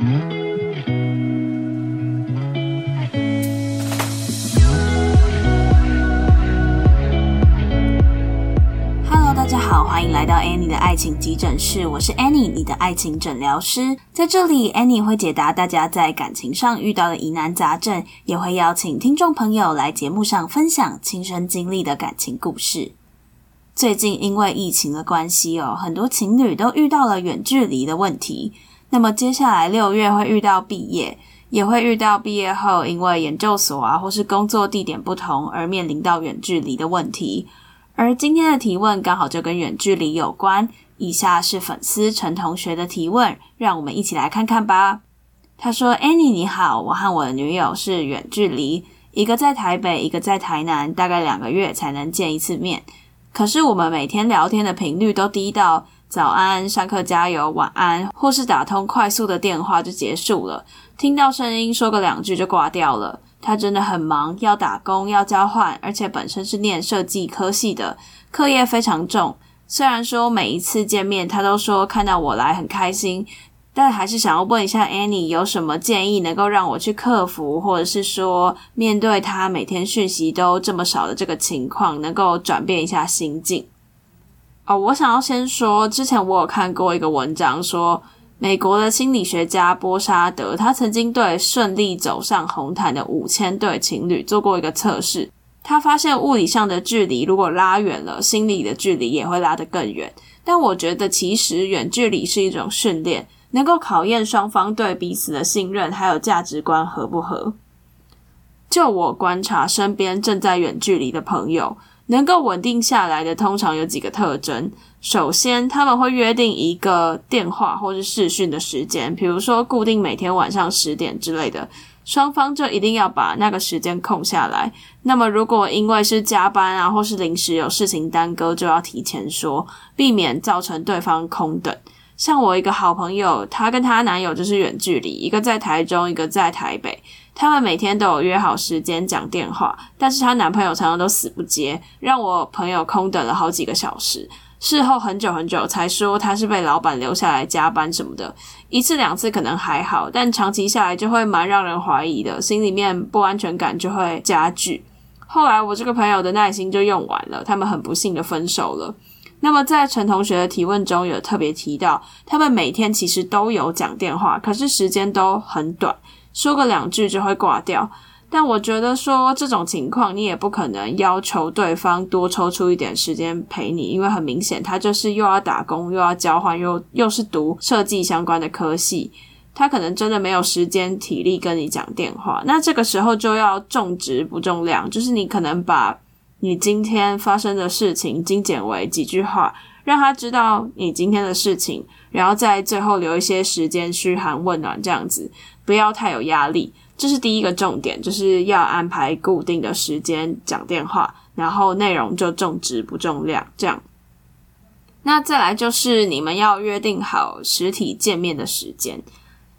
Hello，大家好欢迎来到 Annie 的爱情急诊室，我是 Annie，你的爱情诊疗师。在这里，Annie 会解答大家在感情上遇到的疑难杂症，也会邀请听众朋友来节目上分享亲身经历的感情故事。最近因为疫情的关系哦，很多情侣都遇到了远距离的问题。那么接下来六月会遇到毕业，也会遇到毕业后因为研究所啊或是工作地点不同而面临到远距离的问题。而今天的提问刚好就跟远距离有关。以下是粉丝陈同学的提问，让我们一起来看看吧。他说：“Annie 你好，我和我的女友是远距离，一个在台北，一个在台南，大概两个月才能见一次面。可是我们每天聊天的频率都低到早安、上课加油、晚安，或是打通快速的电话就结束了，听到声音说个两句就挂掉了。”他真的很忙，要打工，要交换，而且本身是念设计科系的，课业非常重。虽然说每一次见面，他都说看到我来很开心，但还是想要问一下 Annie 有什么建议能够让我去克服，或者是说面对他每天讯息都这么少的这个情况，能够转变一下心境。哦，我想要先说，之前我有看过一个文章说。美国的心理学家波沙德，他曾经对顺利走上红毯的五千对情侣做过一个测试。他发现物理上的距离如果拉远了，心理的距离也会拉得更远。但我觉得，其实远距离是一种训练，能够考验双方对彼此的信任，还有价值观合不合。就我观察，身边正在远距离的朋友。能够稳定下来的，通常有几个特征。首先，他们会约定一个电话或是视讯的时间，比如说固定每天晚上十点之类的，双方就一定要把那个时间空下来。那么，如果因为是加班啊，或是临时有事情耽搁，就要提前说，避免造成对方空等。像我一个好朋友，她跟她男友就是远距离，一个在台中，一个在台北。他们每天都有约好时间讲电话，但是她男朋友常常都死不接，让我朋友空等了好几个小时。事后很久很久才说他是被老板留下来加班什么的，一次两次可能还好，但长期下来就会蛮让人怀疑的，心里面不安全感就会加剧。后来我这个朋友的耐心就用完了，他们很不幸的分手了。那么在陈同学的提问中有特别提到，他们每天其实都有讲电话，可是时间都很短。说个两句就会挂掉，但我觉得说这种情况，你也不可能要求对方多抽出一点时间陪你，因为很明显他就是又要打工，又要交换，又又是读设计相关的科系，他可能真的没有时间体力跟你讲电话。那这个时候就要重质不重量，就是你可能把你今天发生的事情精简为几句话，让他知道你今天的事情，然后在最后留一些时间嘘寒问暖这样子。不要太有压力，这是第一个重点，就是要安排固定的时间讲电话，然后内容就重质不重量，这样。那再来就是你们要约定好实体见面的时间。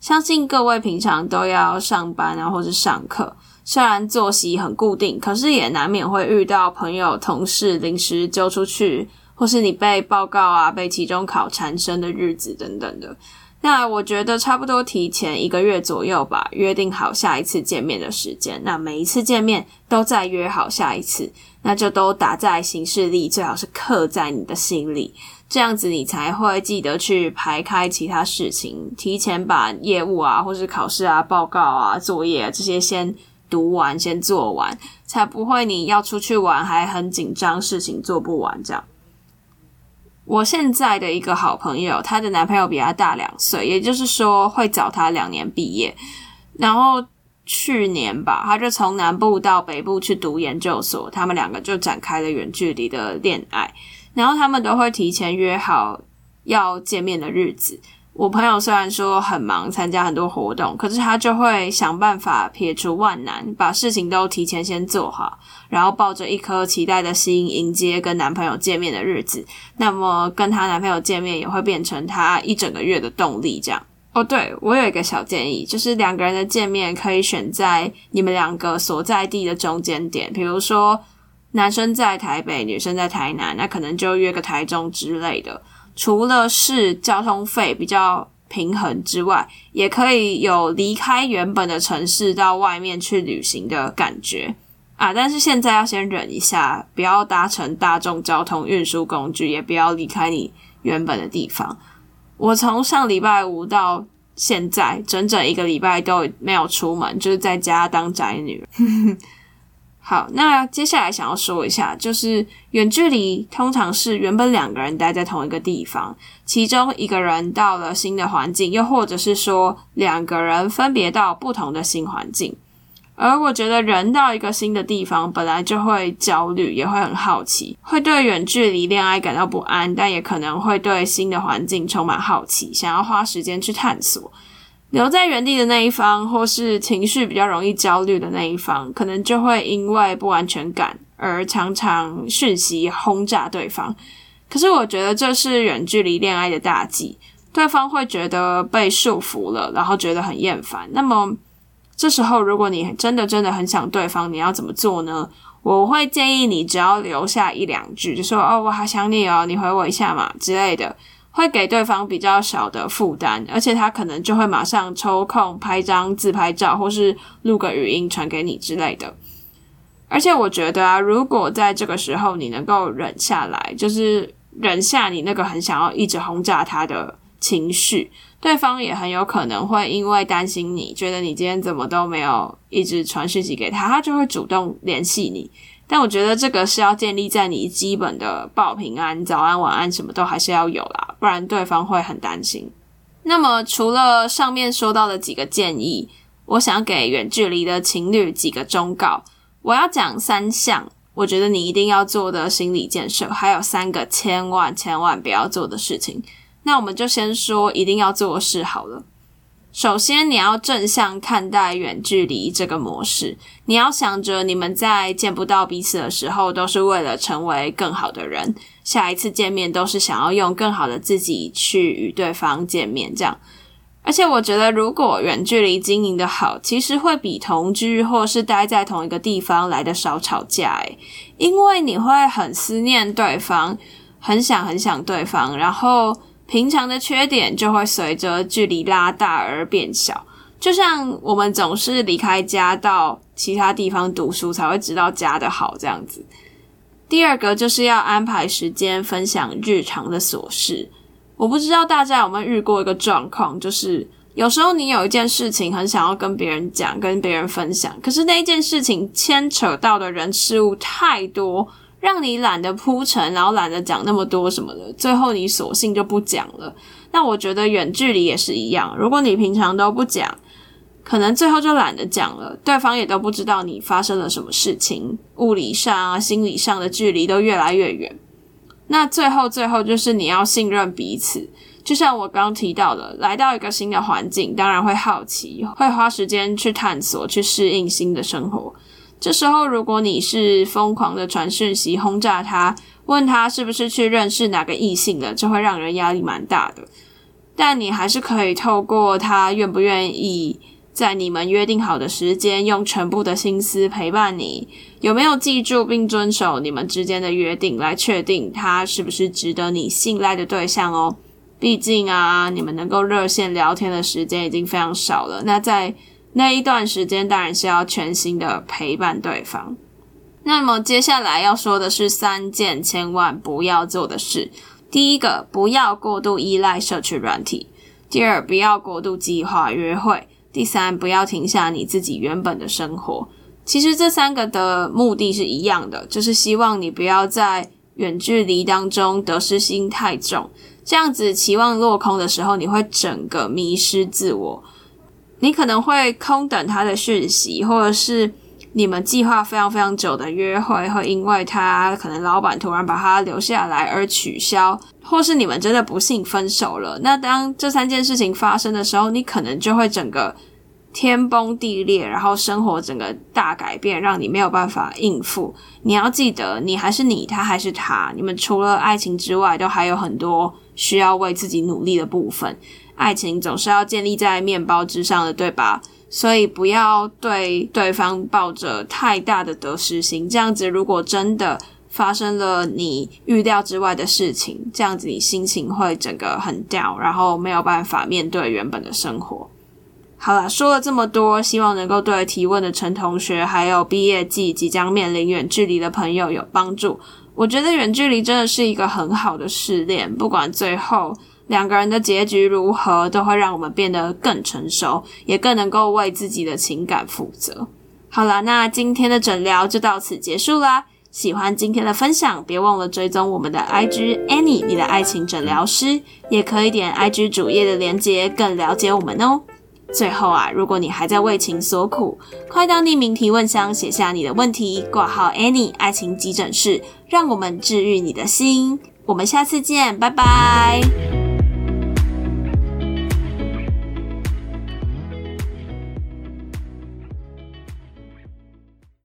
相信各位平常都要上班啊，或是上课，虽然作息很固定，可是也难免会遇到朋友、同事临时揪出去，或是你被报告啊、被期中考缠身的日子等等的。那我觉得差不多提前一个月左右吧，约定好下一次见面的时间。那每一次见面都再约好下一次，那就都打在行事历，最好是刻在你的心里，这样子你才会记得去排开其他事情，提前把业务啊，或是考试啊、报告啊、作业啊这些先读完、先做完，才不会你要出去玩还很紧张，事情做不完这样。我现在的一个好朋友，她的男朋友比她大两岁，也就是说会早她两年毕业。然后去年吧，她就从南部到北部去读研究所，他们两个就展开了远距离的恋爱。然后他们都会提前约好要见面的日子。我朋友虽然说很忙，参加很多活动，可是他就会想办法撇除万难，把事情都提前先做好，然后抱着一颗期待的心迎接跟男朋友见面的日子。那么跟她男朋友见面也会变成她一整个月的动力。这样哦，对我有一个小建议，就是两个人的见面可以选在你们两个所在地的中间点，比如说男生在台北，女生在台南，那可能就约个台中之类的。除了是交通费比较平衡之外，也可以有离开原本的城市到外面去旅行的感觉啊。但是现在要先忍一下，不要搭乘大众交通运输工具，也不要离开你原本的地方。我从上礼拜五到现在，整整一个礼拜都没有出门，就是在家当宅女。好，那接下来想要说一下，就是远距离通常是原本两个人待在同一个地方，其中一个人到了新的环境，又或者是说两个人分别到不同的新环境。而我觉得人到一个新的地方，本来就会焦虑，也会很好奇，会对远距离恋爱感到不安，但也可能会对新的环境充满好奇，想要花时间去探索。留在原地的那一方，或是情绪比较容易焦虑的那一方，可能就会因为不安全感而常常讯息轰炸对方。可是我觉得这是远距离恋爱的大忌，对方会觉得被束缚了，然后觉得很厌烦。那么这时候，如果你真的真的很想对方，你要怎么做呢？我会建议你只要留下一两句，就说“哦，我好想你哦，你回我一下嘛”之类的。会给对方比较小的负担，而且他可能就会马上抽空拍张自拍照，或是录个语音传给你之类的。而且我觉得啊，如果在这个时候你能够忍下来，就是忍下你那个很想要一直轰炸他的情绪，对方也很有可能会因为担心你，觉得你今天怎么都没有一直传讯息给他，他就会主动联系你。但我觉得这个是要建立在你基本的报平安、早安、晚安什么都还是要有啦，不然对方会很担心。那么除了上面说到的几个建议，我想给远距离的情侣几个忠告。我要讲三项，我觉得你一定要做的心理建设，还有三个千万千万不要做的事情。那我们就先说一定要做的事好了。首先，你要正向看待远距离这个模式。你要想着，你们在见不到彼此的时候，都是为了成为更好的人。下一次见面，都是想要用更好的自己去与对方见面。这样，而且我觉得，如果远距离经营的好，其实会比同居或是待在同一个地方来的少吵架。诶，因为你会很思念对方，很想很想对方，然后。平常的缺点就会随着距离拉大而变小，就像我们总是离开家到其他地方读书才会知道家的好这样子。第二个就是要安排时间分享日常的琐事。我不知道大家有没有遇过一个状况，就是有时候你有一件事情很想要跟别人讲、跟别人分享，可是那件事情牵扯到的人事物太多。让你懒得铺陈，然后懒得讲那么多什么的，最后你索性就不讲了。那我觉得远距离也是一样，如果你平常都不讲，可能最后就懒得讲了，对方也都不知道你发生了什么事情，物理上啊、心理上的距离都越来越远。那最后最后就是你要信任彼此，就像我刚提到的，来到一个新的环境，当然会好奇，会花时间去探索，去适应新的生活。这时候，如果你是疯狂的传讯息轰炸他，问他是不是去认识哪个异性了，就会让人压力蛮大的。但你还是可以透过他愿不愿意在你们约定好的时间，用全部的心思陪伴你，有没有记住并遵守你们之间的约定，来确定他是不是值得你信赖的对象哦。毕竟啊，你们能够热线聊天的时间已经非常少了。那在那一段时间当然是要全心的陪伴对方。那么接下来要说的是三件千万不要做的事：第一个，不要过度依赖社区软体；第二，不要过度计划约会；第三，不要停下你自己原本的生活。其实这三个的目的是一样的，就是希望你不要在远距离当中得失心太重，这样子期望落空的时候，你会整个迷失自我。你可能会空等他的讯息，或者是你们计划非常非常久的约会，会因为他可能老板突然把他留下来而取消，或是你们真的不幸分手了。那当这三件事情发生的时候，你可能就会整个天崩地裂，然后生活整个大改变，让你没有办法应付。你要记得，你还是你，他还是他，你们除了爱情之外，都还有很多需要为自己努力的部分。爱情总是要建立在面包之上的，对吧？所以不要对对方抱着太大的得失心。这样子，如果真的发生了你预料之外的事情，这样子你心情会整个很掉然后没有办法面对原本的生活。好了，说了这么多，希望能够对提问的陈同学，还有毕业季即将面临远距离的朋友有帮助。我觉得远距离真的是一个很好的试炼，不管最后两个人的结局如何，都会让我们变得更成熟，也更能够为自己的情感负责。好了，那今天的诊疗就到此结束啦。喜欢今天的分享，别忘了追踪我们的 IG Annie，你的爱情诊疗师，也可以点 IG 主页的链接，更了解我们哦。最后啊，如果你还在为情所苦，快到匿名提问箱写下你的问题，挂号 Annie 爱情急诊室，让我们治愈你的心。我们下次见，拜拜。